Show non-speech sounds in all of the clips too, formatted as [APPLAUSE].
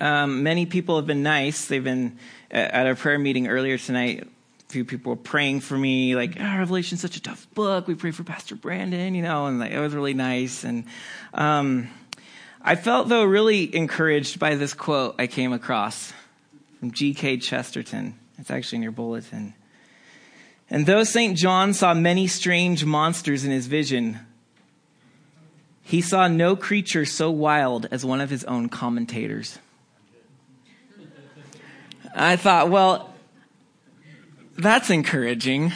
Um, many people have been nice. They've been at our prayer meeting earlier tonight. A few people were praying for me, like, oh, Revelation's such a tough book. We pray for Pastor Brandon, you know, and like, it was really nice. And um, I felt, though, really encouraged by this quote I came across from G.K. Chesterton. It's actually in your bulletin. And though St. John saw many strange monsters in his vision, he saw no creature so wild as one of his own commentators. I thought, well, that's encouraging.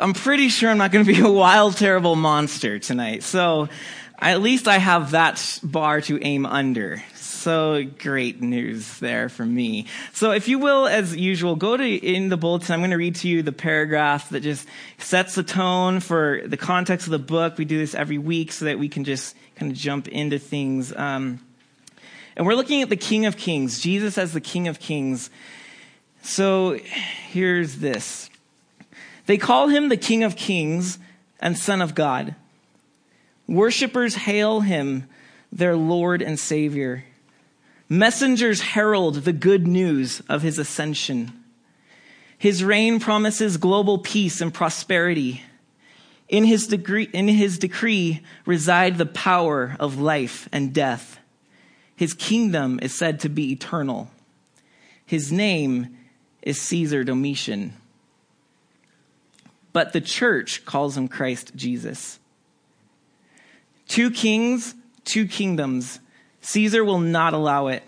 I'm pretty sure I'm not going to be a wild, terrible monster tonight. So at least I have that bar to aim under. So great news there for me. So if you will, as usual, go to in the bulletin. I'm going to read to you the paragraph that just sets the tone for the context of the book. We do this every week so that we can just kind of jump into things. Um, and we're looking at the King of Kings, Jesus as the King of Kings. So here's this they call him the King of Kings and Son of God. Worshippers hail him their Lord and Savior. Messengers herald the good news of his ascension. His reign promises global peace and prosperity. In his, degree, in his decree reside the power of life and death. His kingdom is said to be eternal. His name is Caesar Domitian. But the church calls him Christ Jesus. Two kings, two kingdoms. Caesar will not allow it.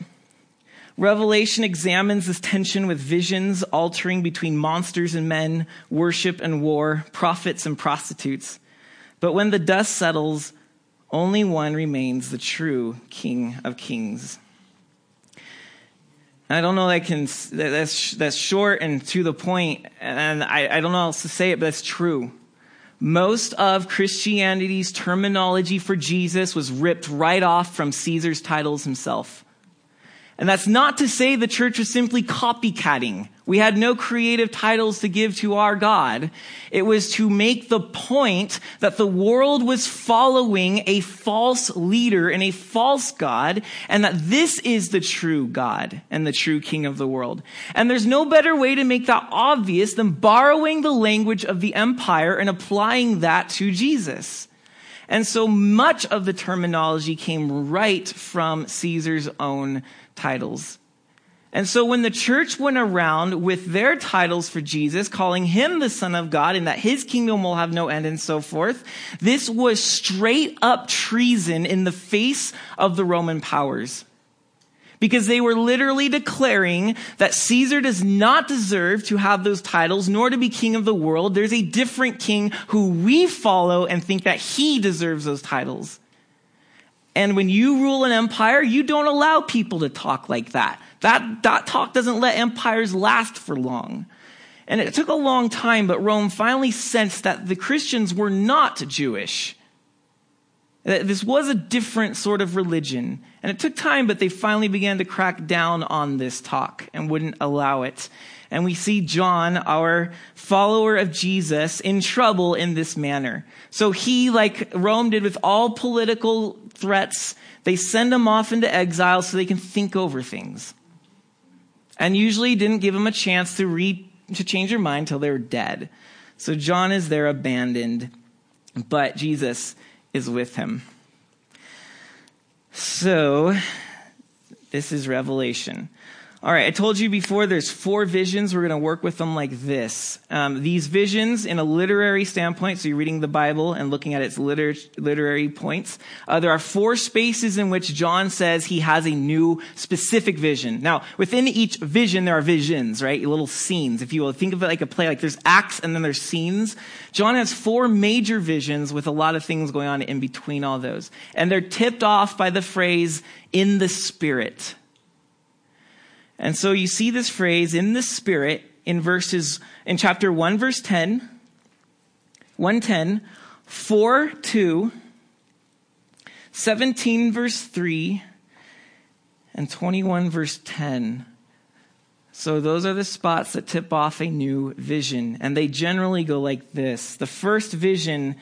Revelation examines this tension with visions altering between monsters and men, worship and war, prophets and prostitutes. But when the dust settles, only one remains the true King of Kings. I don't know that I can, that's, that's short and to the point, and I, I don't know how else to say it, but that's true. Most of Christianity's terminology for Jesus was ripped right off from Caesar's titles himself. And that's not to say the church was simply copycatting. We had no creative titles to give to our God. It was to make the point that the world was following a false leader and a false God, and that this is the true God and the true King of the world. And there's no better way to make that obvious than borrowing the language of the empire and applying that to Jesus. And so much of the terminology came right from Caesar's own titles. And so when the church went around with their titles for Jesus, calling him the Son of God and that his kingdom will have no end and so forth, this was straight up treason in the face of the Roman powers. Because they were literally declaring that Caesar does not deserve to have those titles, nor to be king of the world. There's a different king who we follow and think that he deserves those titles. And when you rule an empire, you don't allow people to talk like that. That, that talk doesn't let empires last for long. And it took a long time, but Rome finally sensed that the Christians were not Jewish. That This was a different sort of religion. And it took time, but they finally began to crack down on this talk and wouldn't allow it. And we see John, our follower of Jesus, in trouble in this manner. So he, like Rome did with all political threats, they send him off into exile so they can think over things. And usually didn't give him a chance to read to change their mind until they were dead. So John is there abandoned, but Jesus is with him. So, this is Revelation. All right, I told you before there's four visions. We're going to work with them like this. Um, these visions, in a literary standpoint, so you're reading the Bible and looking at its liter- literary points, uh, there are four spaces in which John says he has a new specific vision. Now, within each vision, there are visions, right? Little scenes. If you will think of it like a play, like there's acts and then there's scenes. John has four major visions with a lot of things going on in between all those. And they're tipped off by the phrase, in the Spirit. And so you see this phrase in the Spirit in verses, in chapter 1, verse 10, 110, 4, 2, 17, verse 3, and 21, verse 10. So those are the spots that tip off a new vision. And they generally go like this. The first vision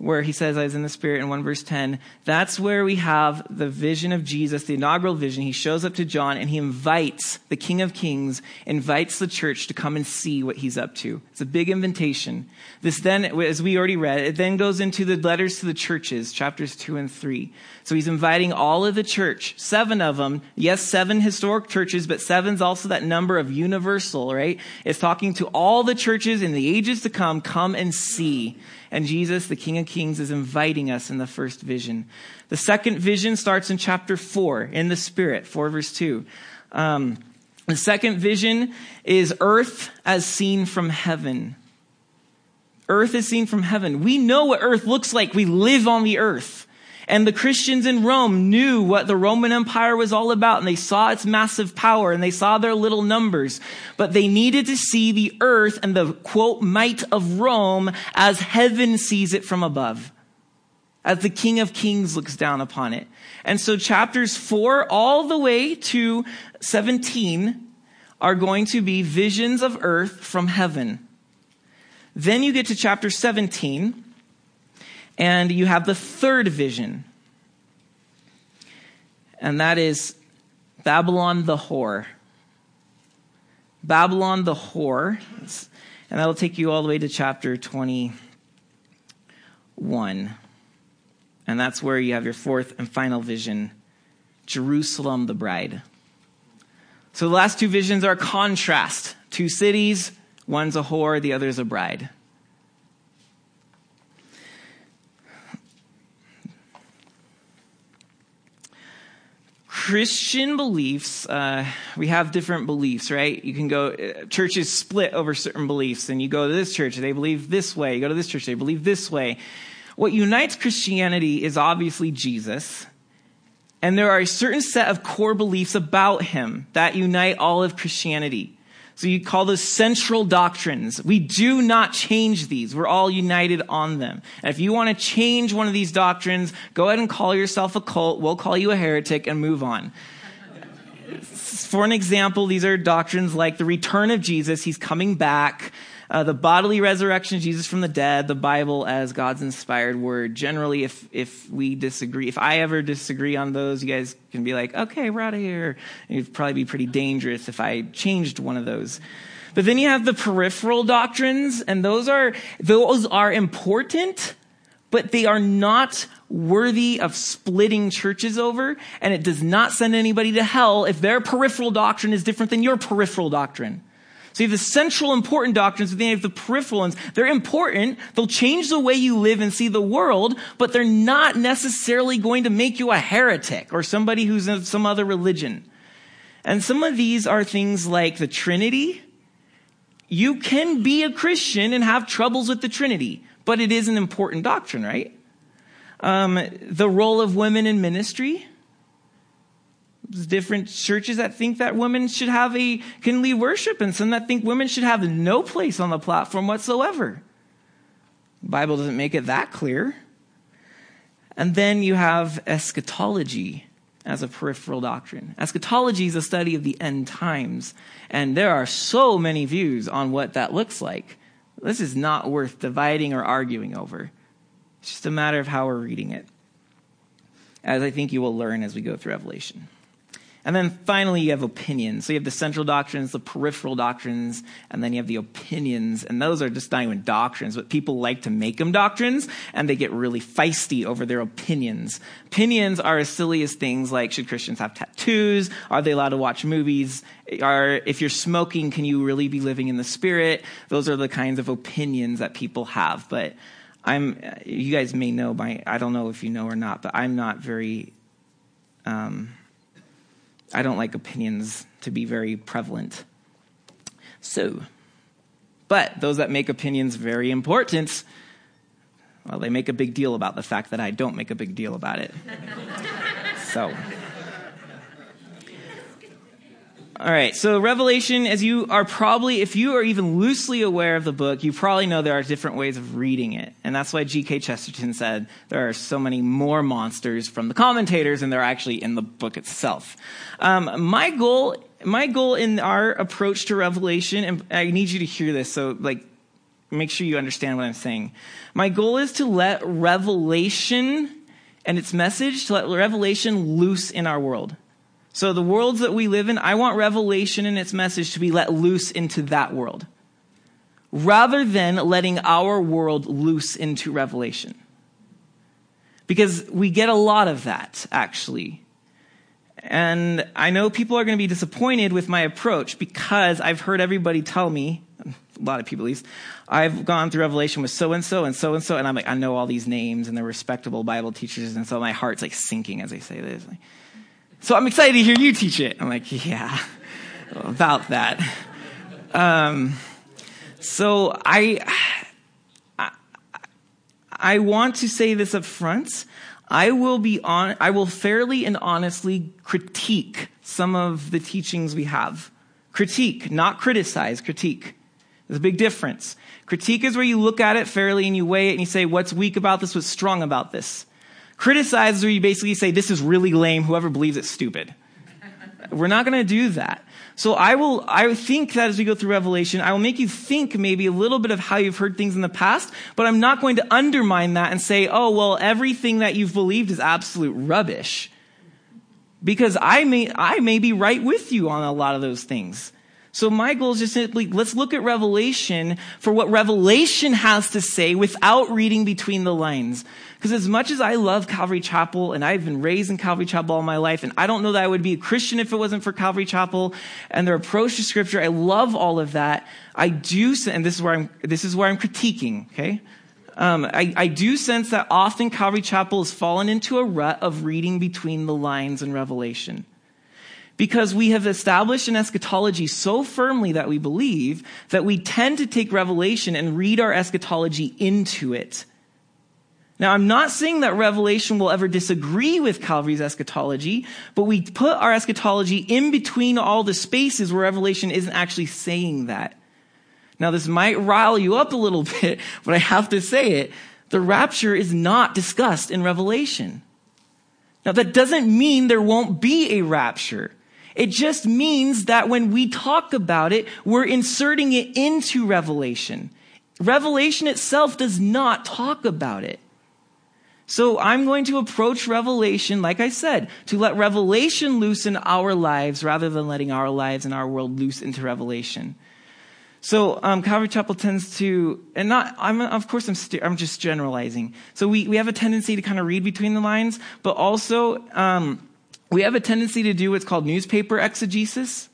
where he says, I was in the Spirit in 1 verse 10, that's where we have the vision of Jesus, the inaugural vision. He shows up to John and he invites the King of Kings, invites the church to come and see what he's up to. It's a big invitation. This then, as we already read, it then goes into the letters to the churches, chapters 2 and 3. So he's inviting all of the church, seven of them. Yes, seven historic churches, but seven's also that number of universal, right? It's talking to all the churches in the ages to come, come and see. And Jesus, the King of Kings, is inviting us in the first vision. The second vision starts in chapter 4, in the Spirit, 4 verse 2. Um, the second vision is earth as seen from heaven. Earth is seen from heaven. We know what earth looks like. We live on the earth. And the Christians in Rome knew what the Roman Empire was all about and they saw its massive power and they saw their little numbers. But they needed to see the earth and the quote might of Rome as heaven sees it from above. As the King of Kings looks down upon it. And so chapters four all the way to 17 are going to be visions of earth from heaven. Then you get to chapter 17 and you have the third vision, and that is Babylon the whore. Babylon the whore. And that'll take you all the way to chapter 21. And that's where you have your fourth and final vision Jerusalem the bride. So the last two visions are contrast. Two cities, one's a whore, the other's a bride. Christian beliefs, uh, we have different beliefs, right? You can go, uh, churches split over certain beliefs, and you go to this church, they believe this way. You go to this church, they believe this way. What unites Christianity is obviously Jesus, and there are a certain set of core beliefs about him that unite all of Christianity. So you call those central doctrines. We do not change these. We're all united on them. And if you want to change one of these doctrines, go ahead and call yourself a cult. We'll call you a heretic and move on. For an example, these are doctrines like the return of Jesus. He's coming back uh, the bodily resurrection of Jesus from the dead, the Bible as God's inspired word. Generally, if if we disagree, if I ever disagree on those, you guys can be like, okay, we're out of here. It'd probably be pretty dangerous if I changed one of those. But then you have the peripheral doctrines, and those are those are important, but they are not worthy of splitting churches over, and it does not send anybody to hell if their peripheral doctrine is different than your peripheral doctrine. So you have the central important doctrines, but then you have the peripheral ones. They're important. They'll change the way you live and see the world, but they're not necessarily going to make you a heretic or somebody who's in some other religion. And some of these are things like the Trinity. You can be a Christian and have troubles with the Trinity, but it is an important doctrine, right? Um, the role of women in ministry. Different churches that think that women should have a can lead worship, and some that think women should have no place on the platform whatsoever. The Bible doesn't make it that clear. And then you have eschatology as a peripheral doctrine. Eschatology is a study of the end times, and there are so many views on what that looks like. This is not worth dividing or arguing over. It's just a matter of how we're reading it, as I think you will learn as we go through Revelation. And then finally, you have opinions. So you have the central doctrines, the peripheral doctrines, and then you have the opinions. And those are just not even doctrines, but people like to make them doctrines, and they get really feisty over their opinions. Opinions are as silly as things like should Christians have tattoos? Are they allowed to watch movies? Are, if you're smoking, can you really be living in the spirit? Those are the kinds of opinions that people have. But I'm, you guys may know my, I don't know if you know or not, but I'm not very, um, I don't like opinions to be very prevalent. So, but those that make opinions very important, well, they make a big deal about the fact that I don't make a big deal about it. so. All right, so Revelation, as you are probably, if you are even loosely aware of the book, you probably know there are different ways of reading it. And that's why G.K. Chesterton said there are so many more monsters from the commentators than they're actually in the book itself. Um, my goal, my goal in our approach to Revelation, and I need you to hear this, so like, make sure you understand what I'm saying. My goal is to let revelation and its message, to let revelation loose in our world. So the worlds that we live in, I want revelation and its message to be let loose into that world. Rather than letting our world loose into revelation. Because we get a lot of that, actually. And I know people are going to be disappointed with my approach because I've heard everybody tell me, a lot of people at least, I've gone through Revelation with so and so and so and so, and I'm like, I know all these names and they're respectable Bible teachers, and so my heart's like sinking as I say this. Like, so I'm excited to hear you teach it. I'm like, yeah, about that. Um, so I, I, I want to say this up front. I will be on, I will fairly and honestly critique some of the teachings we have. Critique, not criticize, critique. There's a big difference. Critique is where you look at it fairly and you weigh it and you say, what's weak about this? What's strong about this? Criticize is where you basically say, this is really lame. Whoever believes it's stupid. We're not going to do that. So I will, I think that as we go through Revelation, I will make you think maybe a little bit of how you've heard things in the past, but I'm not going to undermine that and say, oh, well, everything that you've believed is absolute rubbish. Because I may, I may be right with you on a lot of those things. So my goal is just simply, let's look at Revelation for what Revelation has to say without reading between the lines. Because as much as I love Calvary Chapel and I've been raised in Calvary Chapel all my life, and I don't know that I would be a Christian if it wasn't for Calvary Chapel and their approach to scripture, I love all of that. I do, and this is where I'm, this is where I'm critiquing, okay? Um, I, I do sense that often Calvary Chapel has fallen into a rut of reading between the lines in Revelation because we have established an eschatology so firmly that we believe that we tend to take Revelation and read our eschatology into it. Now, I'm not saying that Revelation will ever disagree with Calvary's eschatology, but we put our eschatology in between all the spaces where Revelation isn't actually saying that. Now, this might rile you up a little [LAUGHS] bit, but I have to say it. The rapture is not discussed in Revelation. Now, that doesn't mean there won't be a rapture. It just means that when we talk about it, we're inserting it into Revelation. Revelation itself does not talk about it. So I'm going to approach Revelation, like I said, to let Revelation loose in our lives rather than letting our lives and our world loose into Revelation. So um, Calvary Chapel tends to, and not, I'm, of course, I'm, st- I'm just generalizing. So we, we have a tendency to kind of read between the lines, but also um, we have a tendency to do what's called newspaper exegesis.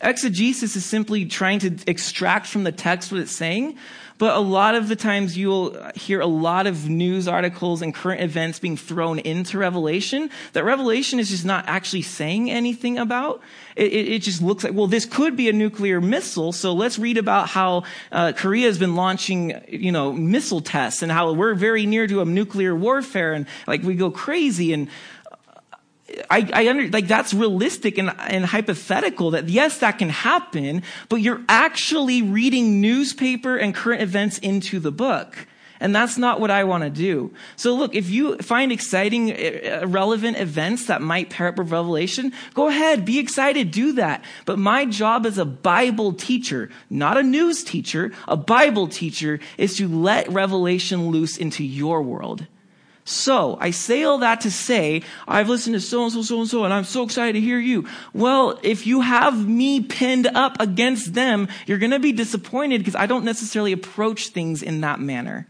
Exegesis is simply trying to extract from the text what it's saying, but a lot of the times you'll hear a lot of news articles and current events being thrown into Revelation that Revelation is just not actually saying anything about. It, it, it just looks like, well, this could be a nuclear missile, so let's read about how uh, Korea has been launching, you know, missile tests and how we're very near to a nuclear warfare and like we go crazy and I, I under, like that's realistic and, and hypothetical that yes, that can happen, but you're actually reading newspaper and current events into the book. And that's not what I want to do. So look, if you find exciting, uh, relevant events that might pair up with Revelation, go ahead, be excited, do that. But my job as a Bible teacher, not a news teacher, a Bible teacher, is to let Revelation loose into your world. So, I say all that to say, I've listened to so and so, so and so, and I'm so excited to hear you. Well, if you have me pinned up against them, you're gonna be disappointed because I don't necessarily approach things in that manner.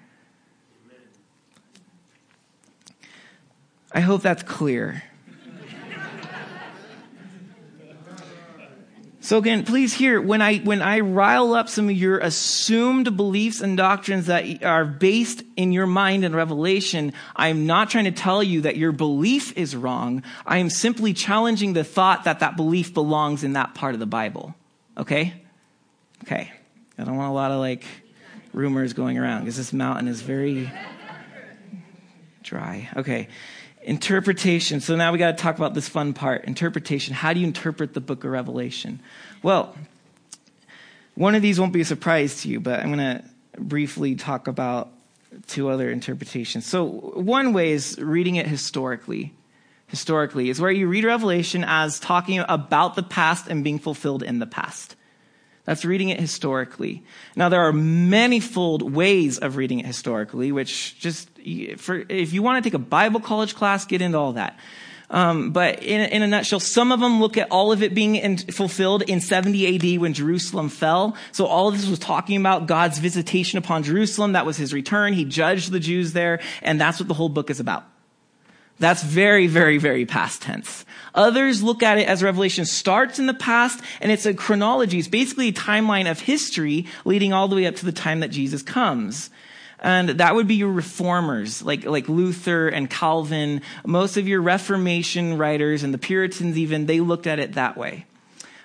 I hope that's clear. So again, please hear, when I, when I rile up some of your assumed beliefs and doctrines that are based in your mind and revelation, I'm not trying to tell you that your belief is wrong. I am simply challenging the thought that that belief belongs in that part of the Bible. Okay? Okay. I don't want a lot of like rumors going around because this mountain is very dry. Okay. Interpretation. So now we got to talk about this fun part interpretation. How do you interpret the book of Revelation? Well, one of these won't be a surprise to you, but I'm going to briefly talk about two other interpretations. So, one way is reading it historically. Historically, is where you read Revelation as talking about the past and being fulfilled in the past. That's reading it historically. Now, there are manifold ways of reading it historically, which just, for, if you want to take a Bible college class, get into all that. Um, but in, in, a nutshell, some of them look at all of it being in, fulfilled in 70 AD when Jerusalem fell. So all of this was talking about God's visitation upon Jerusalem. That was his return. He judged the Jews there, and that's what the whole book is about. That's very, very, very past tense. Others look at it as Revelation starts in the past and it's a chronology. It's basically a timeline of history leading all the way up to the time that Jesus comes. And that would be your reformers, like, like Luther and Calvin. Most of your Reformation writers and the Puritans even, they looked at it that way.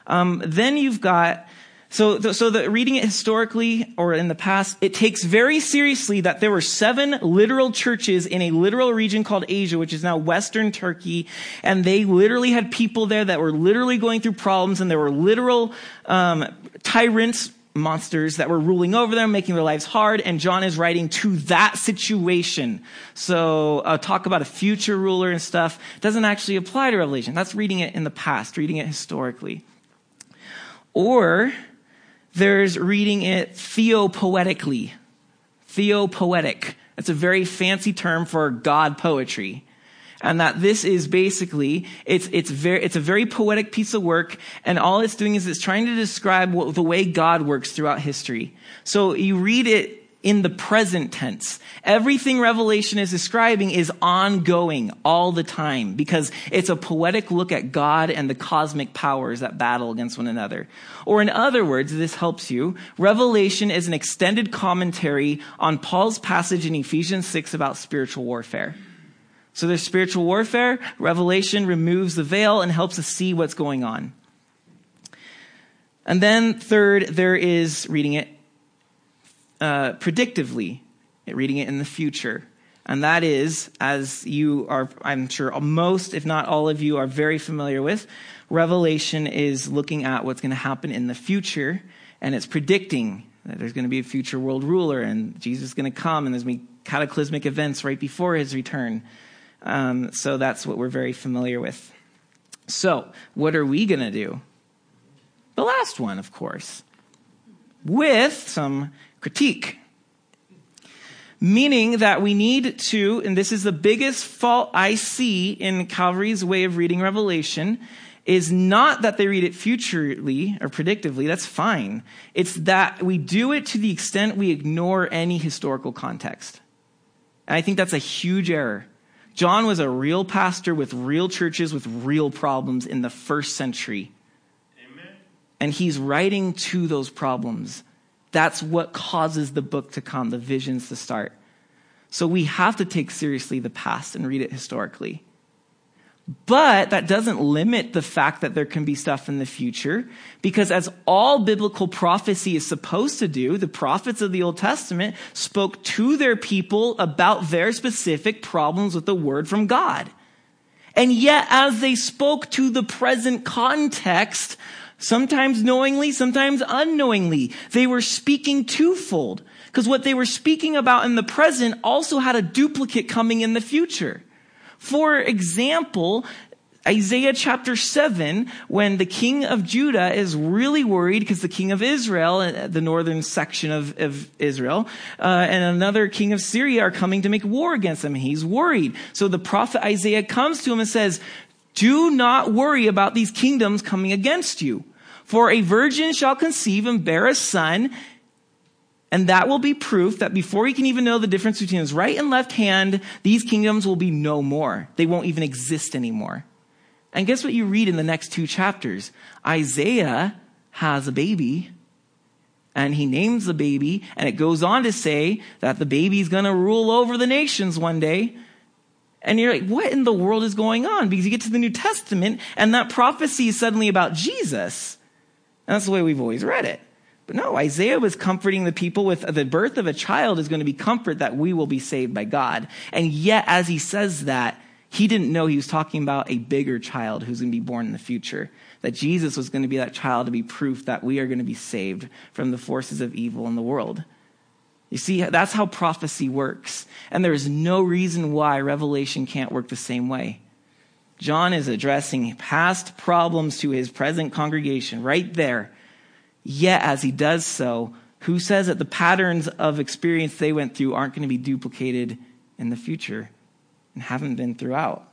Um, then you've got so, so the reading it historically or in the past, it takes very seriously that there were seven literal churches in a literal region called Asia, which is now Western Turkey, and they literally had people there that were literally going through problems, and there were literal um, tyrants, monsters that were ruling over them, making their lives hard, and John is writing to that situation. So, uh, talk about a future ruler and stuff doesn't actually apply to Revelation. That's reading it in the past, reading it historically. Or there's reading it theopoetically. Theopoetic. That's a very fancy term for God poetry. And that this is basically, it's, it's very, it's a very poetic piece of work. And all it's doing is it's trying to describe what, the way God works throughout history. So you read it in the present tense. Everything Revelation is describing is ongoing all the time because it's a poetic look at God and the cosmic powers that battle against one another. Or in other words, this helps you. Revelation is an extended commentary on Paul's passage in Ephesians 6 about spiritual warfare. So there's spiritual warfare. Revelation removes the veil and helps us see what's going on. And then third, there is reading it uh, predictively, reading it in the future. And that is, as you are, I'm sure most, if not all of you, are very familiar with, Revelation is looking at what's going to happen in the future, and it's predicting that there's going to be a future world ruler, and Jesus is going to come, and there's going to be cataclysmic events right before his return. Um, so that's what we're very familiar with. So, what are we going to do? The last one, of course, with some critique. Meaning that we need to, and this is the biggest fault I see in Calvary's way of reading Revelation, is not that they read it futurely or predictively, that's fine. It's that we do it to the extent we ignore any historical context. And I think that's a huge error. John was a real pastor with real churches with real problems in the first century. Amen. And he's writing to those problems. That's what causes the book to come, the visions to start. So we have to take seriously the past and read it historically. But that doesn't limit the fact that there can be stuff in the future, because as all biblical prophecy is supposed to do, the prophets of the Old Testament spoke to their people about their specific problems with the word from God. And yet, as they spoke to the present context, sometimes knowingly, sometimes unknowingly. They were speaking twofold because what they were speaking about in the present also had a duplicate coming in the future. For example, Isaiah chapter 7, when the king of Judah is really worried because the king of Israel, uh, the northern section of, of Israel, uh, and another king of Syria are coming to make war against him. He's worried. So the prophet Isaiah comes to him and says, do not worry about these kingdoms coming against you. For a virgin shall conceive and bear a son, and that will be proof that before he can even know the difference between his right and left hand, these kingdoms will be no more. They won't even exist anymore. And guess what you read in the next two chapters? Isaiah has a baby and he names the baby and it goes on to say that the baby's going to rule over the nations one day and you're like, what in the world is going on? Because you get to the New Testament and that prophecy is suddenly about Jesus. And that's the way we've always read it. But no, Isaiah was comforting the people with the birth of a child is going to be comfort that we will be saved by God. And yet, as he says that, he didn't know he was talking about a bigger child who's going to be born in the future. That Jesus was going to be that child to be proof that we are going to be saved from the forces of evil in the world. You see, that's how prophecy works. And there is no reason why Revelation can't work the same way. John is addressing past problems to his present congregation right there. Yet, as he does so, who says that the patterns of experience they went through aren't going to be duplicated in the future and haven't been throughout?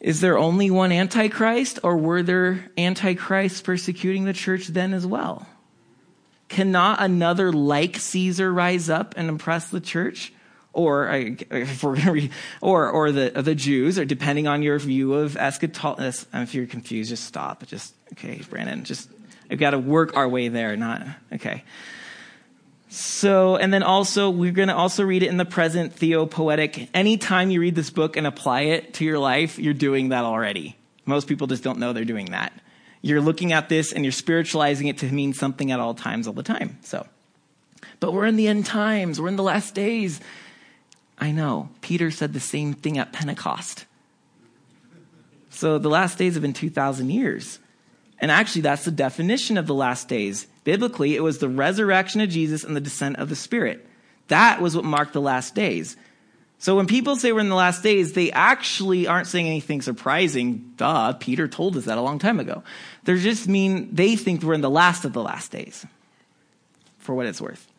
Is there only one Antichrist, or were there Antichrists persecuting the church then as well? Cannot another like Caesar rise up and impress the church? Or, if we're going to read, or, or the, the Jews, or depending on your view of eschatology. If you're confused, just stop. Just, okay, Brandon, just, I've got to work our way there, not, okay. So, and then also, we're going to also read it in the present theopoetic. Anytime you read this book and apply it to your life, you're doing that already. Most people just don't know they're doing that. You're looking at this and you're spiritualizing it to mean something at all times, all the time. So, but we're in the end times. We're in the last days. I know. Peter said the same thing at Pentecost. So the last days have been 2,000 years. And actually, that's the definition of the last days. Biblically, it was the resurrection of Jesus and the descent of the Spirit. That was what marked the last days. So when people say we're in the last days, they actually aren't saying anything surprising. Duh, Peter told us that a long time ago. They just mean they think we're in the last of the last days, for what it's worth.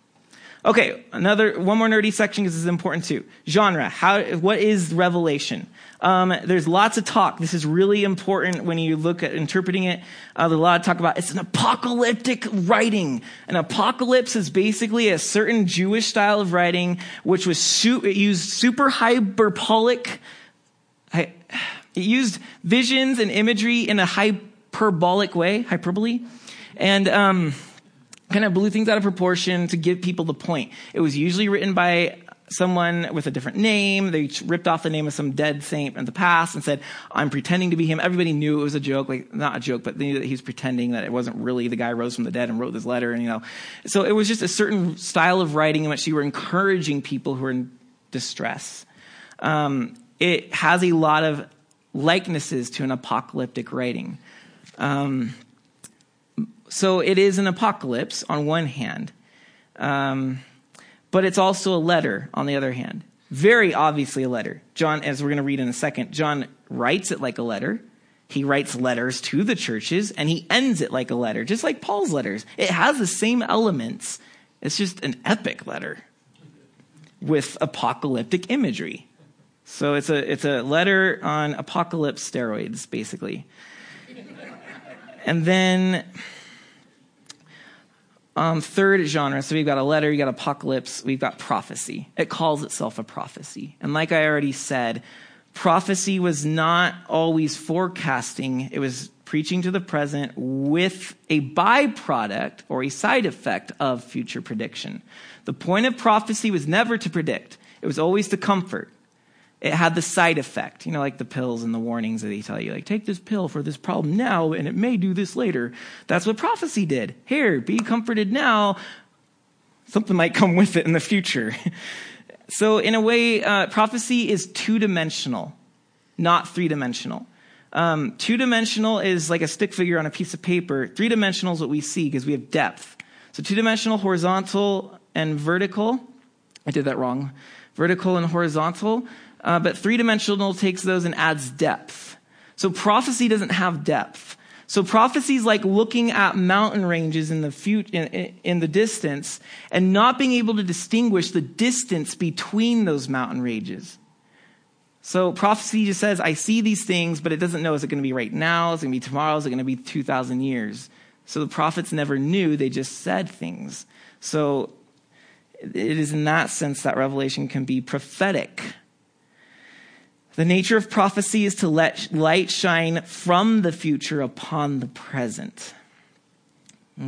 Okay, another one more nerdy section because this is important too. Genre. How? What is Revelation? Um, there's lots of talk. This is really important when you look at interpreting it. Uh, there's a lot of talk about it's an apocalyptic writing. An apocalypse is basically a certain Jewish style of writing which was su- it used super hyperbolic. It used visions and imagery in a hyperbolic way, hyperbole, and. Um, kind of blew things out of proportion to give people the point. It was usually written by someone with a different name. They ripped off the name of some dead saint in the past and said, I'm pretending to be him. Everybody knew it was a joke, like not a joke, but they knew that he was pretending that it wasn't really the guy rose from the dead and wrote this letter. And, you know, so it was just a certain style of writing in which you were encouraging people who were in distress. Um, it has a lot of likenesses to an apocalyptic writing. Um, so it is an apocalypse on one hand. Um, but it's also a letter on the other hand. Very obviously a letter. John, as we're going to read in a second, John writes it like a letter. He writes letters to the churches and he ends it like a letter, just like Paul's letters. It has the same elements. It's just an epic letter with apocalyptic imagery. So it's a, it's a letter on apocalypse steroids, basically. and then um, third genre, so we've got a letter, you got apocalypse, we've got prophecy. It calls itself a prophecy. And like I already said, prophecy was not always forecasting, it was preaching to the present with a byproduct or a side effect of future prediction. The point of prophecy was never to predict, it was always to comfort it had the side effect, you know, like the pills and the warnings that they tell you, like, take this pill for this problem now and it may do this later. That's what prophecy did. Here, be comforted now. Something might come with it in the future. [LAUGHS] so, in a way, uh, prophecy is two dimensional, not three dimensional. Um, two dimensional is like a stick figure on a piece of paper. Three dimensional is what we see because we have depth. So, two dimensional, horizontal, and vertical. I did that wrong. Vertical and horizontal uh, but three dimensional takes those and adds depth. So prophecy doesn't have depth. So prophecy is like looking at mountain ranges in the future, in, in, the distance and not being able to distinguish the distance between those mountain ranges. So prophecy just says, I see these things, but it doesn't know is it going to be right now? Is it going to be tomorrow? Is it going to be 2,000 years? So the prophets never knew, they just said things. So it is in that sense that revelation can be prophetic. The nature of prophecy is to let light shine from the future upon the present.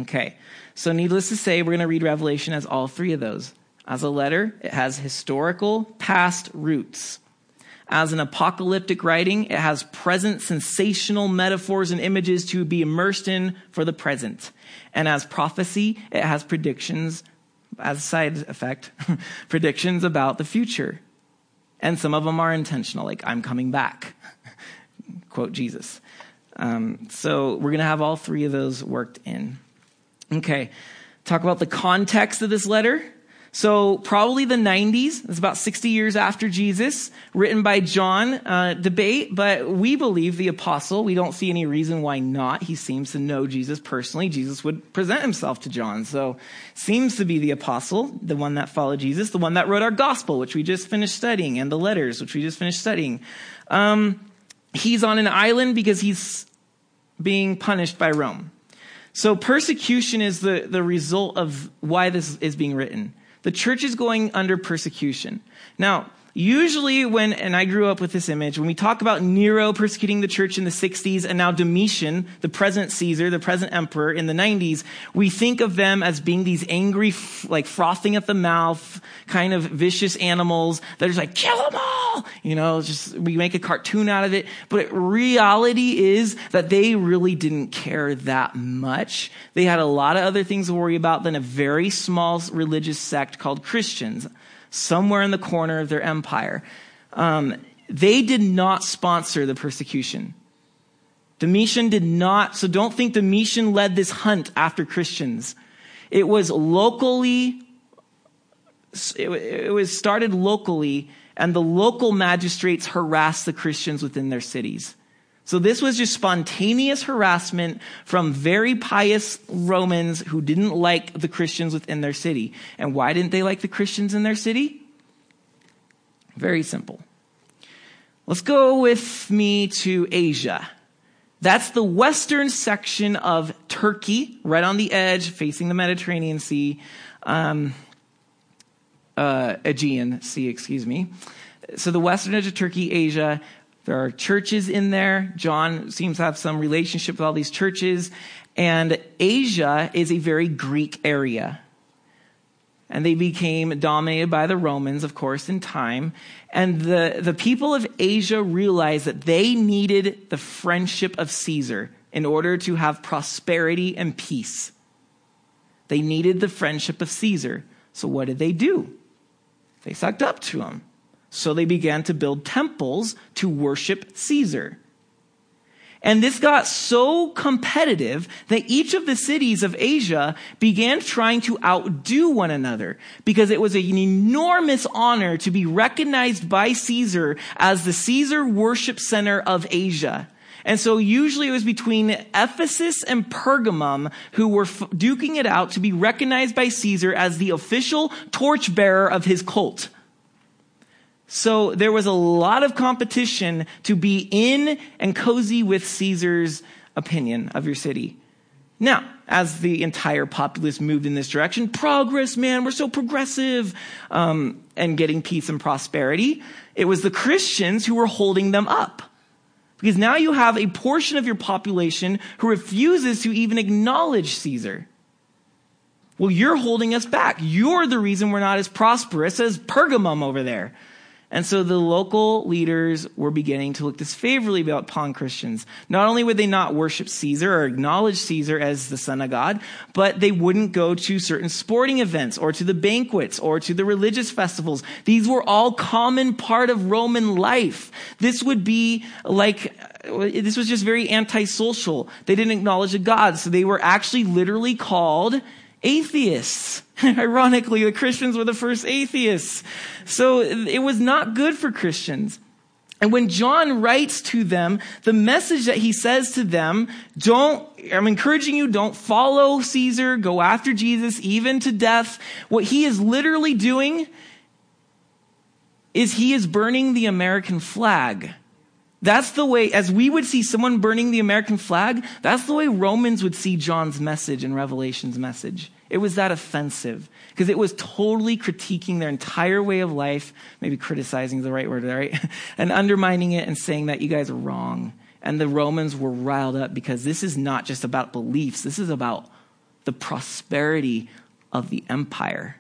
Okay, so needless to say, we're going to read Revelation as all three of those. As a letter, it has historical past roots. As an apocalyptic writing, it has present sensational metaphors and images to be immersed in for the present. And as prophecy, it has predictions, as a side effect, [LAUGHS] predictions about the future. And some of them are intentional, like, I'm coming back. [LAUGHS] Quote Jesus. Um, so we're going to have all three of those worked in. Okay. Talk about the context of this letter. So probably the 90s. It's about 60 years after Jesus, written by John. Uh, debate, but we believe the apostle. We don't see any reason why not. He seems to know Jesus personally. Jesus would present himself to John. So seems to be the apostle, the one that followed Jesus, the one that wrote our gospel, which we just finished studying, and the letters, which we just finished studying. Um, he's on an island because he's being punished by Rome. So persecution is the, the result of why this is being written. The church is going under persecution. Now, usually when, and I grew up with this image, when we talk about Nero persecuting the church in the 60s and now Domitian, the present Caesar, the present emperor in the 90s, we think of them as being these angry, like frothing at the mouth, kind of vicious animals that are just like, kill them all! You know, just, we make a cartoon out of it. But reality is that they really didn't care that much. They had a lot of other things to worry about than a very small religious sect called Christians somewhere in the corner of their empire. Um, they did not sponsor the persecution. Domitian did not, so don't think Domitian led this hunt after Christians. It was locally, it, it was started locally, and the local magistrates harassed the Christians within their cities. So this was just spontaneous harassment from very pious Romans who didn't like the Christians within their city. And why didn't they like the Christians in their city? Very simple. Let's go with me to Asia. That's the western section of Turkey, right on the edge, facing the Mediterranean Sea, um, uh, Aegean Sea, excuse me. So the western edge of Turkey, Asia, there are churches in there. John seems to have some relationship with all these churches. And Asia is a very Greek area. And they became dominated by the Romans, of course, in time. And the, the people of Asia realized that they needed the friendship of Caesar in order to have prosperity and peace. They needed the friendship of Caesar. So what did they do? They sucked up to him. So they began to build temples to worship Caesar. And this got so competitive that each of the cities of Asia began trying to outdo one another because it was an enormous honor to be recognized by Caesar as the Caesar worship center of Asia. And so usually it was between Ephesus and Pergamum who were f- duking it out to be recognized by Caesar as the official torchbearer of his cult. So there was a lot of competition to be in and cozy with Caesar's opinion of your city. Now, as the entire populace moved in this direction, progress, man, we're so progressive, um, and getting peace and prosperity, it was the Christians who were holding them up. Because now you have a portion of your population who refuses to even acknowledge Caesar. Well, you're holding us back. You're the reason we're not as prosperous as Pergamum over there. And so the local leaders were beginning to look disfavorably upon Christians. Not only would they not worship Caesar or acknowledge Caesar as the son of God, but they wouldn't go to certain sporting events or to the banquets or to the religious festivals. These were all common part of Roman life. This would be like, this was just very antisocial. They didn't acknowledge a God, so they were actually literally called atheists. [LAUGHS] Ironically, the Christians were the first atheists. So it was not good for Christians. And when John writes to them, the message that he says to them, don't, I'm encouraging you, don't follow Caesar, go after Jesus, even to death. What he is literally doing is he is burning the American flag. That's the way, as we would see someone burning the American flag, that's the way Romans would see John's message and Revelation's message. It was that offensive because it was totally critiquing their entire way of life, maybe criticizing is the right word, right? [LAUGHS] and undermining it and saying that you guys are wrong. And the Romans were riled up because this is not just about beliefs, this is about the prosperity of the empire.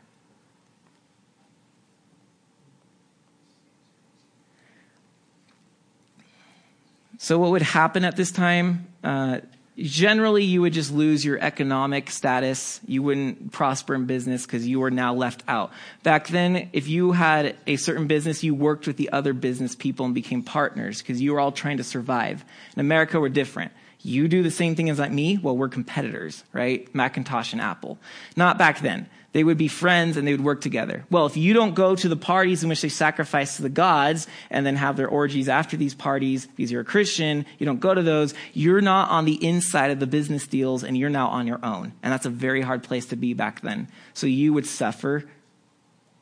So, what would happen at this time? Uh, generally you would just lose your economic status. You wouldn't prosper in business because you were now left out. Back then, if you had a certain business, you worked with the other business people and became partners because you were all trying to survive. In America, we're different. You do the same thing as like me? Well, we're competitors, right? Macintosh and Apple. Not back then. They would be friends and they would work together. Well, if you don't go to the parties in which they sacrifice to the gods and then have their orgies after these parties because you're a Christian, you don't go to those, you're not on the inside of the business deals and you're now on your own. And that's a very hard place to be back then. So you would suffer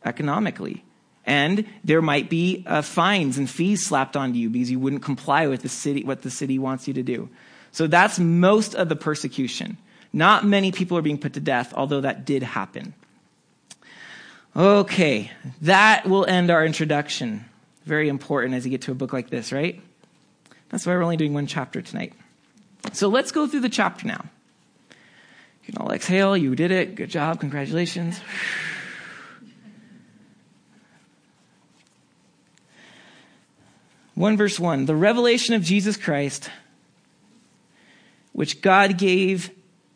economically. And there might be uh, fines and fees slapped onto you because you wouldn't comply with the city, what the city wants you to do. So that's most of the persecution. Not many people are being put to death, although that did happen. Okay, that will end our introduction. Very important as you get to a book like this, right? That's why we're only doing one chapter tonight. So let's go through the chapter now. You can all exhale. You did it. Good job. Congratulations. One verse one the revelation of Jesus Christ, which God gave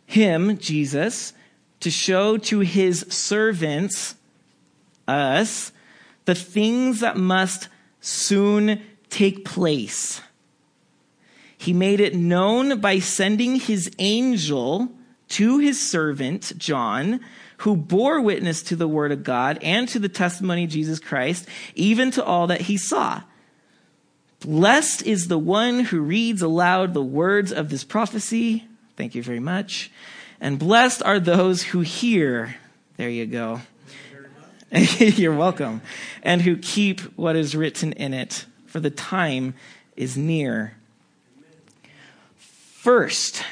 him, Jesus, to show to his servants, us, the things that must soon take place. He made it known by sending his angel to his servant, John, who bore witness to the word of God and to the testimony of Jesus Christ, even to all that he saw. Blessed is the one who reads aloud the words of this prophecy Thank you very much. And blessed are those who hear. There you go. [LAUGHS] You're welcome. And who keep what is written in it, for the time is near. First,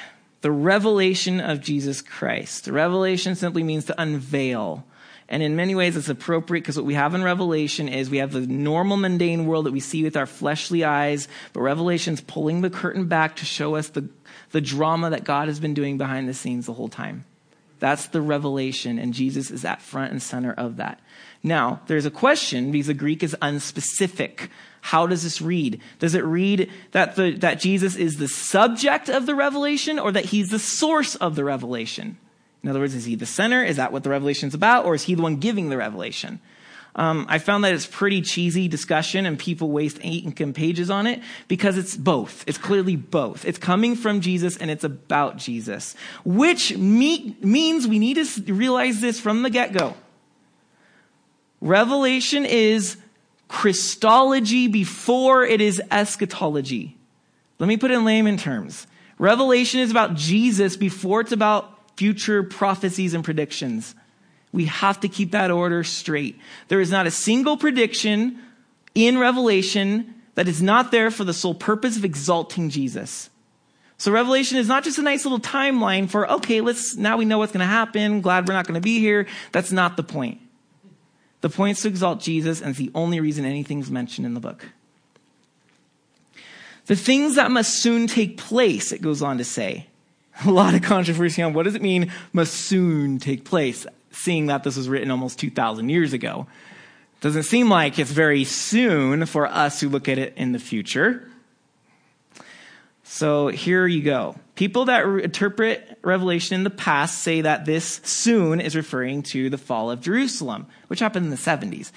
the revelation of Jesus Christ. Revelation simply means to unveil. And in many ways, it's appropriate because what we have in Revelation is we have the normal mundane world that we see with our fleshly eyes, but Revelation's pulling the curtain back to show us the the drama that God has been doing behind the scenes the whole time. That's the revelation, and Jesus is at front and center of that. Now, there's a question because the Greek is unspecific. How does this read? Does it read that, the, that Jesus is the subject of the revelation or that he's the source of the revelation? In other words, is he the center? Is that what the revelation is about? Or is he the one giving the revelation? Um, I found that it's pretty cheesy discussion and people waste ink and pages on it because it's both. It's clearly both. It's coming from Jesus and it's about Jesus, which me- means we need to realize this from the get go. Revelation is Christology before it is eschatology. Let me put it in layman terms. Revelation is about Jesus before it's about future prophecies and predictions. We have to keep that order straight. There is not a single prediction in Revelation that is not there for the sole purpose of exalting Jesus. So Revelation is not just a nice little timeline for, okay, let's, now we know what's going to happen. Glad we're not going to be here. That's not the point. The point is to exalt Jesus, and it's the only reason anything's mentioned in the book. The things that must soon take place, it goes on to say. [LAUGHS] A lot of controversy on what does it mean must soon take place seeing that this was written almost 2,000 years ago. Doesn't seem like it's very soon for us who look at it in the future. So here you go. People that re- interpret Revelation in the past say that this soon is referring to the fall of Jerusalem, which happened in the 70s.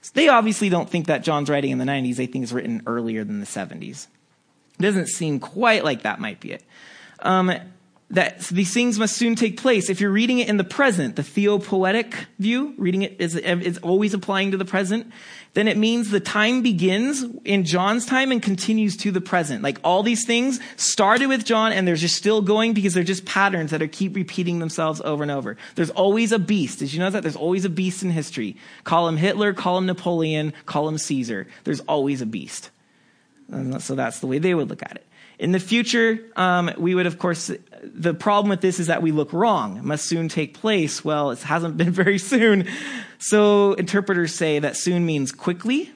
So they obviously don't think that John's writing in the 90s. They think it's written earlier than the 70s. It doesn't seem quite like that might be it. Um, that these things must soon take place. If you're reading it in the present, the theopoetic view, reading it is, is always applying to the present, then it means the time begins in John's time and continues to the present. Like all these things started with John and they're just still going because they're just patterns that are keep repeating themselves over and over. There's always a beast. Did you know that? There's always a beast in history. Call him Hitler, call him Napoleon, call him Caesar. There's always a beast. Uh, so that's the way they would look at it. In the future, um, we would, of course, the problem with this is that we look wrong. It must soon take place. Well, it hasn't been [LAUGHS] very soon. So interpreters say that soon means quickly,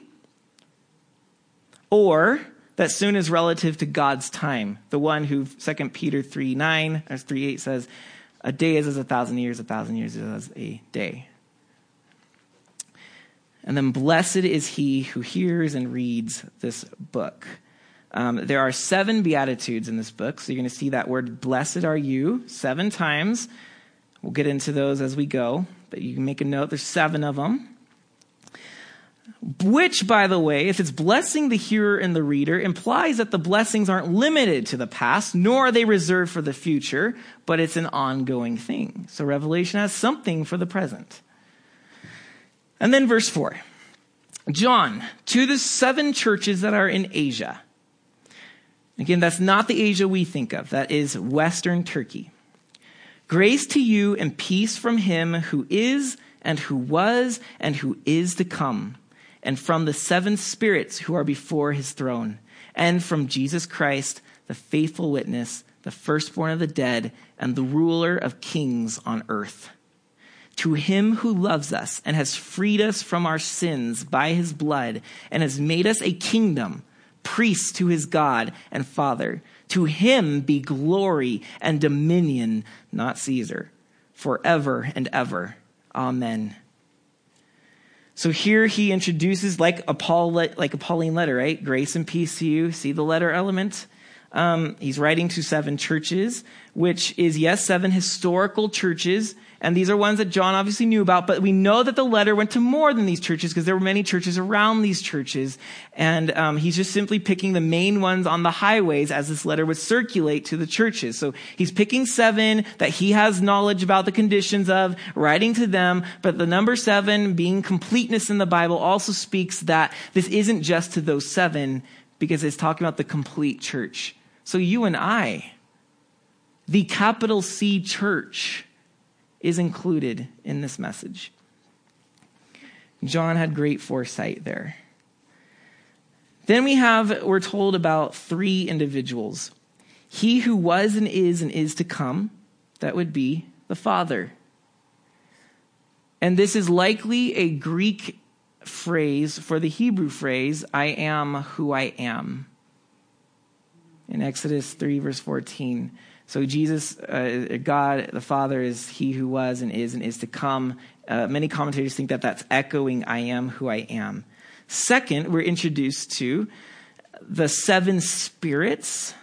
or that soon is relative to God's time. The one who 2 Peter 3 9 or 3 8 says, a day is as a thousand years, a thousand years is as a day. And then blessed is he who hears and reads this book. Um, there are seven Beatitudes in this book, so you're going to see that word, blessed are you, seven times. We'll get into those as we go, but you can make a note. There's seven of them. Which, by the way, if it's blessing the hearer and the reader, implies that the blessings aren't limited to the past, nor are they reserved for the future, but it's an ongoing thing. So Revelation has something for the present. And then verse 4 John, to the seven churches that are in Asia. Again, that's not the Asia we think of, that is Western Turkey. Grace to you and peace from him who is, and who was, and who is to come and from the seven spirits who are before his throne, and from Jesus Christ, the faithful witness, the firstborn of the dead, and the ruler of kings on earth. To him who loves us and has freed us from our sins by his blood, and has made us a kingdom, priests to his God and Father, to him be glory and dominion, not Caesar, forever and ever. Amen. So here he introduces like a Paul, like a Pauline letter, right? Grace and peace to you. See the letter element? Um, he's writing to seven churches, which is, yes, seven historical churches and these are ones that John obviously knew about, but we know that the letter went to more than these churches because there were many churches around these churches. And um, he's just simply picking the main ones on the highways as this letter would circulate to the churches. So he's picking seven that he has knowledge about the conditions of, writing to them. But the number seven, being completeness in the Bible, also speaks that this isn't just to those seven because it's talking about the complete church. So you and I, the capital C church, is included in this message. John had great foresight there. Then we have, we're told about three individuals. He who was and is and is to come, that would be the Father. And this is likely a Greek phrase for the Hebrew phrase, I am who I am. In Exodus 3, verse 14. So Jesus, uh, God the Father, is He who was and is and is to come. Uh, many commentators think that that's echoing "I am who I am." Second, we're introduced to the seven spirits.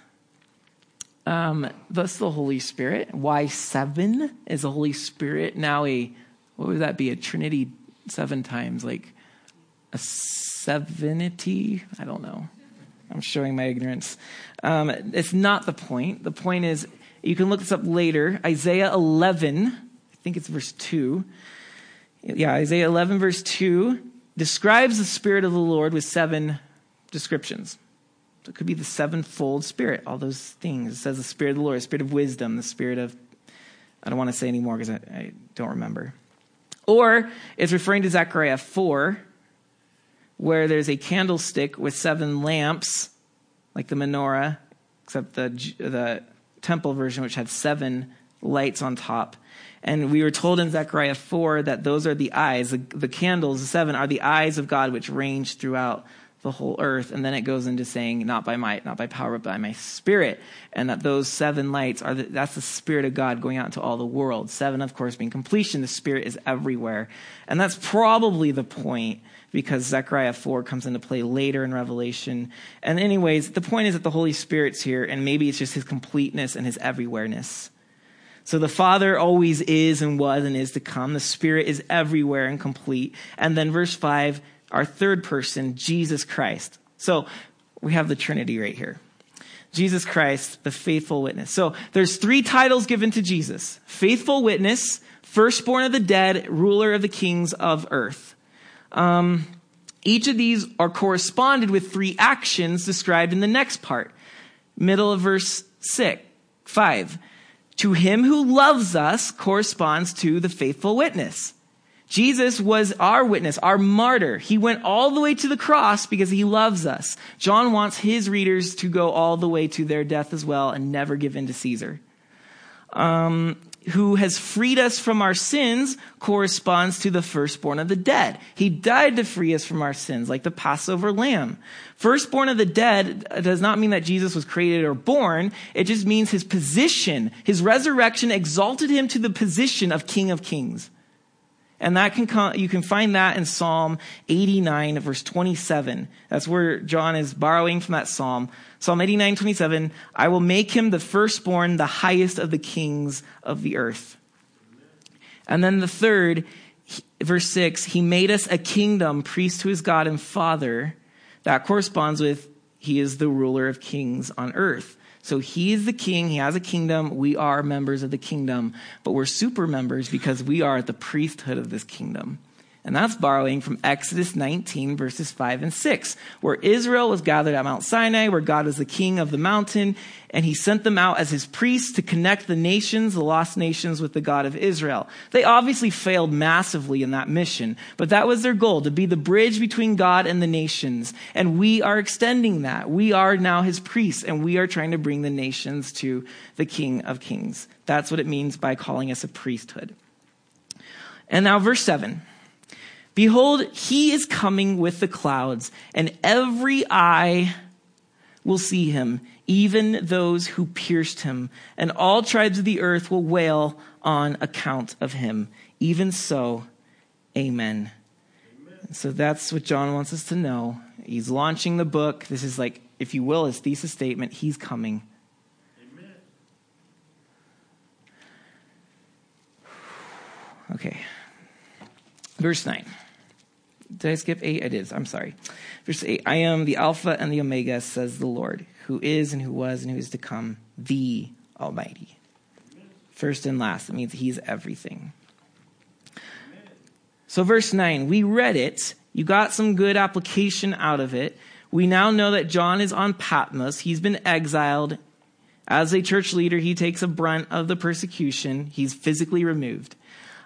Um, that's the Holy Spirit. Why seven is the Holy Spirit now a what would that be? A Trinity seven times, like a sevenity? I don't know. I'm showing my ignorance. Um, it's not the point. The point is, you can look this up later. Isaiah 11, I think it's verse 2. Yeah, Isaiah 11, verse 2 describes the Spirit of the Lord with seven descriptions. So it could be the sevenfold Spirit, all those things. It says the Spirit of the Lord, the Spirit of wisdom, the Spirit of, I don't want to say anymore because I, I don't remember. Or it's referring to Zechariah 4, where there's a candlestick with seven lamps, like the menorah, except the, the temple version, which had seven lights on top. And we were told in Zechariah 4 that those are the eyes, the, the candles, the seven, are the eyes of God which range throughout the whole earth. And then it goes into saying, not by might, not by power, but by my spirit. And that those seven lights are, the, that's the spirit of God going out into all the world. Seven, of course, being completion. The spirit is everywhere. And that's probably the point because Zechariah 4 comes into play later in Revelation. And, anyways, the point is that the Holy Spirit's here, and maybe it's just his completeness and his everywhereness. So the Father always is and was and is to come. The Spirit is everywhere and complete. And then verse 5, our third person, Jesus Christ. So we have the Trinity right here. Jesus Christ, the faithful witness. So there's three titles given to Jesus faithful witness, firstborn of the dead, ruler of the kings of earth. Um, each of these are corresponded with three actions described in the next part. Middle of verse 6, 5. To him who loves us corresponds to the faithful witness. Jesus was our witness, our martyr. He went all the way to the cross because he loves us. John wants his readers to go all the way to their death as well and never give in to Caesar. Um, who has freed us from our sins corresponds to the firstborn of the dead. He died to free us from our sins, like the Passover lamb. Firstborn of the dead does not mean that Jesus was created or born. It just means his position. His resurrection exalted him to the position of King of Kings. And that can you can find that in Psalm 89 verse 27. That's where John is borrowing from that psalm. Psalm 89, 27, I will make him the firstborn, the highest of the kings of the earth. And then the third verse 6, he made us a kingdom, priest to his God and Father. That corresponds with he is the ruler of kings on earth. So he is the king. He has a kingdom. We are members of the kingdom, but we're super members because we are at the priesthood of this kingdom. And that's borrowing from Exodus 19, verses 5 and 6, where Israel was gathered at Mount Sinai, where God was the king of the mountain, and he sent them out as his priests to connect the nations, the lost nations, with the God of Israel. They obviously failed massively in that mission, but that was their goal, to be the bridge between God and the nations. And we are extending that. We are now his priests, and we are trying to bring the nations to the King of Kings. That's what it means by calling us a priesthood. And now, verse 7. Behold, he is coming with the clouds, and every eye will see him, even those who pierced him, and all tribes of the earth will wail on account of him. Even so, amen. So that's what John wants us to know. He's launching the book. This is like, if you will, his thesis statement. He's coming. Amen. Okay. Verse 9. Did I skip eight? I did. I'm sorry. Verse eight I am the Alpha and the Omega, says the Lord, who is and who was and who is to come, the Almighty. First and last. It means He's everything. So, verse 9, we read it. You got some good application out of it. We now know that John is on Patmos. He's been exiled. As a church leader, he takes a brunt of the persecution. He's physically removed.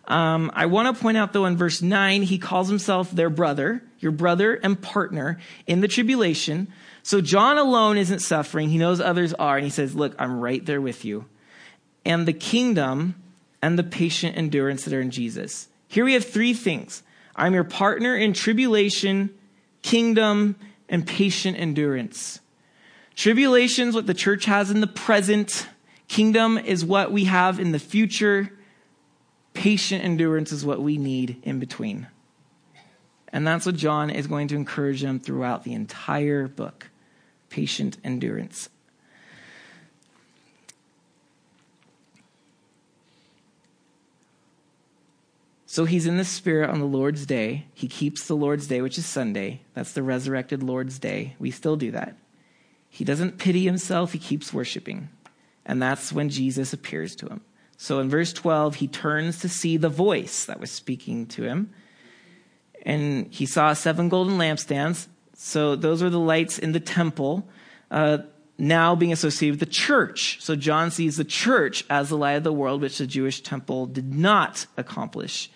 Um, I want to point out, though, in verse 9, he calls himself their brother, your brother and partner in the tribulation. So John alone isn't suffering. He knows others are. And he says, Look, I'm right there with you. And the kingdom and the patient endurance that are in Jesus. Here we have three things I'm your partner in tribulation, kingdom, and patient endurance. Tribulation is what the church has in the present. Kingdom is what we have in the future. Patient endurance is what we need in between. And that's what John is going to encourage them throughout the entire book patient endurance. So he's in the Spirit on the Lord's day. He keeps the Lord's day, which is Sunday. That's the resurrected Lord's day. We still do that. He doesn't pity himself, he keeps worshiping. And that's when Jesus appears to him. So in verse 12, he turns to see the voice that was speaking to him. And he saw seven golden lampstands. So those are the lights in the temple, uh, now being associated with the church. So John sees the church as the light of the world, which the Jewish temple did not accomplish.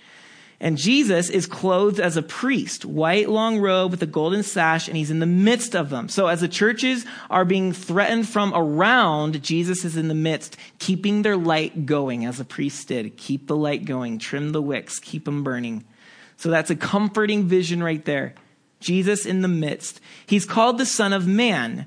And Jesus is clothed as a priest, white long robe with a golden sash, and he's in the midst of them. So as the churches are being threatened from around, Jesus is in the midst, keeping their light going as the priests did. Keep the light going, trim the wicks, keep them burning. So that's a comforting vision right there. Jesus in the midst. He's called the Son of Man.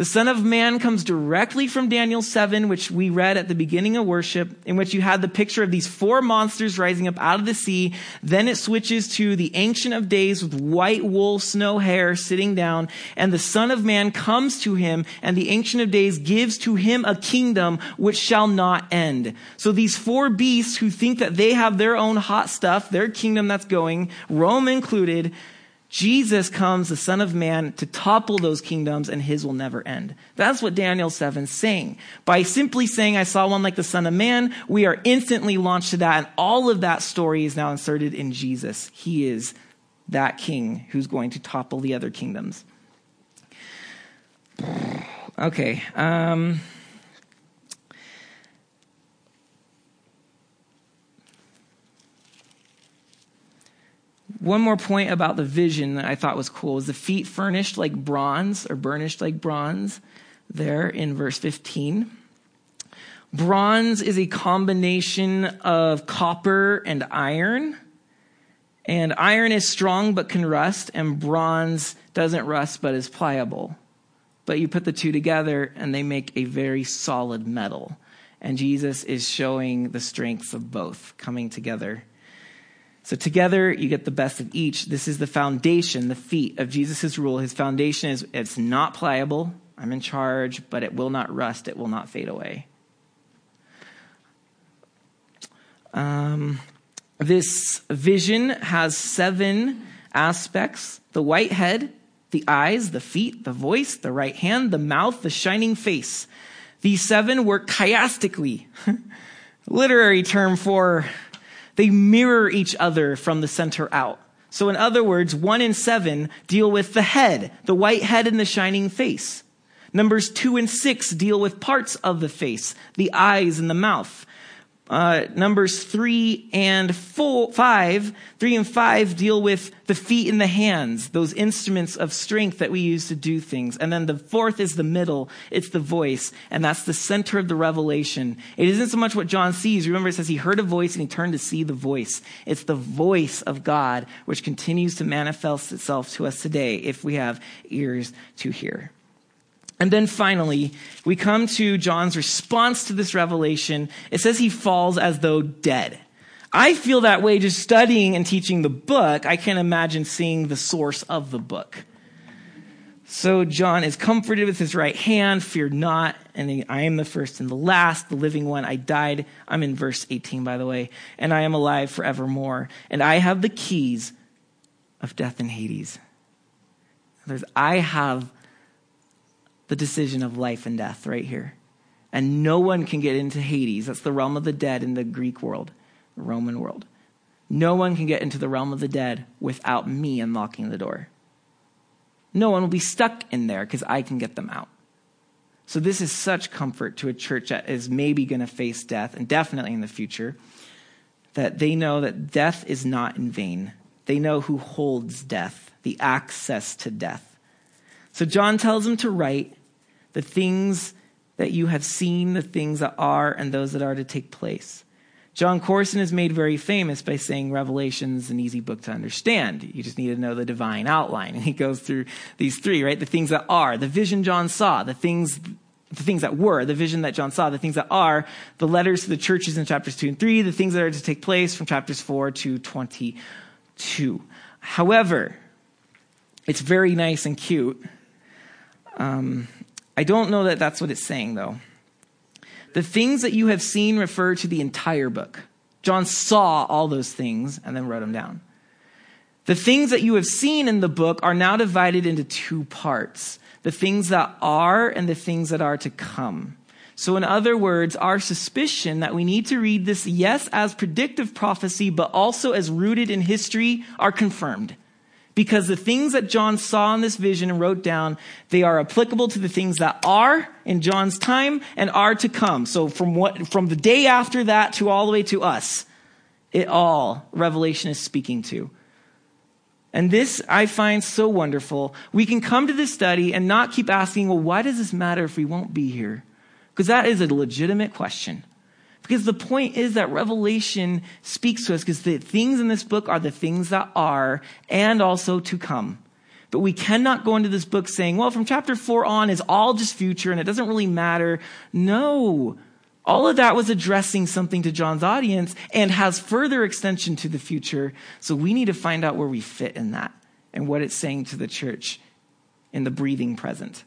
The Son of Man comes directly from Daniel 7, which we read at the beginning of worship, in which you had the picture of these four monsters rising up out of the sea. Then it switches to the Ancient of Days with white wool, snow hair sitting down, and the Son of Man comes to him, and the Ancient of Days gives to him a kingdom which shall not end. So these four beasts who think that they have their own hot stuff, their kingdom that's going, Rome included, Jesus comes, the Son of Man, to topple those kingdoms and his will never end. That's what Daniel 7 is saying. By simply saying, I saw one like the Son of Man, we are instantly launched to that, and all of that story is now inserted in Jesus. He is that king who's going to topple the other kingdoms. [SIGHS] Okay. Um, One more point about the vision that I thought was cool is the feet furnished like bronze or burnished like bronze there in verse 15. Bronze is a combination of copper and iron. And iron is strong but can rust, and bronze doesn't rust but is pliable. But you put the two together and they make a very solid metal. And Jesus is showing the strengths of both coming together so together you get the best of each. This is the foundation, the feet of Jesus' rule. His foundation is it's not pliable. I'm in charge, but it will not rust. It will not fade away. Um, this vision has seven aspects the white head, the eyes, the feet, the voice, the right hand, the mouth, the shining face. These seven work chiastically. [LAUGHS] Literary term for they mirror each other from the center out. So, in other words, one and seven deal with the head, the white head and the shining face. Numbers two and six deal with parts of the face, the eyes and the mouth. Uh, numbers three and four, five, three and five deal with the feet and the hands, those instruments of strength that we use to do things. And then the fourth is the middle. It's the voice. And that's the center of the revelation. It isn't so much what John sees. Remember, it says he heard a voice and he turned to see the voice. It's the voice of God which continues to manifest itself to us today if we have ears to hear. And then finally, we come to John's response to this revelation. It says he falls as though dead. I feel that way just studying and teaching the book. I can't imagine seeing the source of the book. So John is comforted with his right hand, fear not, and I am the first and the last, the living one. I died. I'm in verse 18, by the way, and I am alive forevermore. And I have the keys of death and Hades. There's, I have the decision of life and death right here. And no one can get into Hades. That's the realm of the dead in the Greek world, the Roman world. No one can get into the realm of the dead without me unlocking the door. No one will be stuck in there because I can get them out. So, this is such comfort to a church that is maybe going to face death, and definitely in the future, that they know that death is not in vain. They know who holds death, the access to death. So, John tells them to write the things that you have seen, the things that are, and those that are to take place. Jon Courson is made very famous by saying Revelation is an easy book to understand. You just need to know the divine outline. [LAUGHS] And he goes through these three, right? The things that are, the vision John saw, the things, the things that were, the vision that John saw, the things that are, the letters to the churches in chapters two and three, the things that are to take place from chapters four to 22. However, it's very nice and cute. Um, I don't know that that's what it's saying, though. The things that you have seen refer to the entire book. John saw all those things and then wrote them down. The things that you have seen in the book are now divided into two parts the things that are and the things that are to come. So, in other words, our suspicion that we need to read this, yes, as predictive prophecy, but also as rooted in history, are confirmed because the things that John saw in this vision and wrote down, they are applicable to the things that are in John's time and are to come. So from what, from the day after that to all the way to us, it all Revelation is speaking to. And this I find so wonderful. We can come to this study and not keep asking, well, why does this matter if we won't be here? Because that is a legitimate question. Because the point is that Revelation speaks to us because the things in this book are the things that are and also to come. But we cannot go into this book saying, well, from chapter four on is all just future and it doesn't really matter. No. All of that was addressing something to John's audience and has further extension to the future. So we need to find out where we fit in that and what it's saying to the church in the breathing present.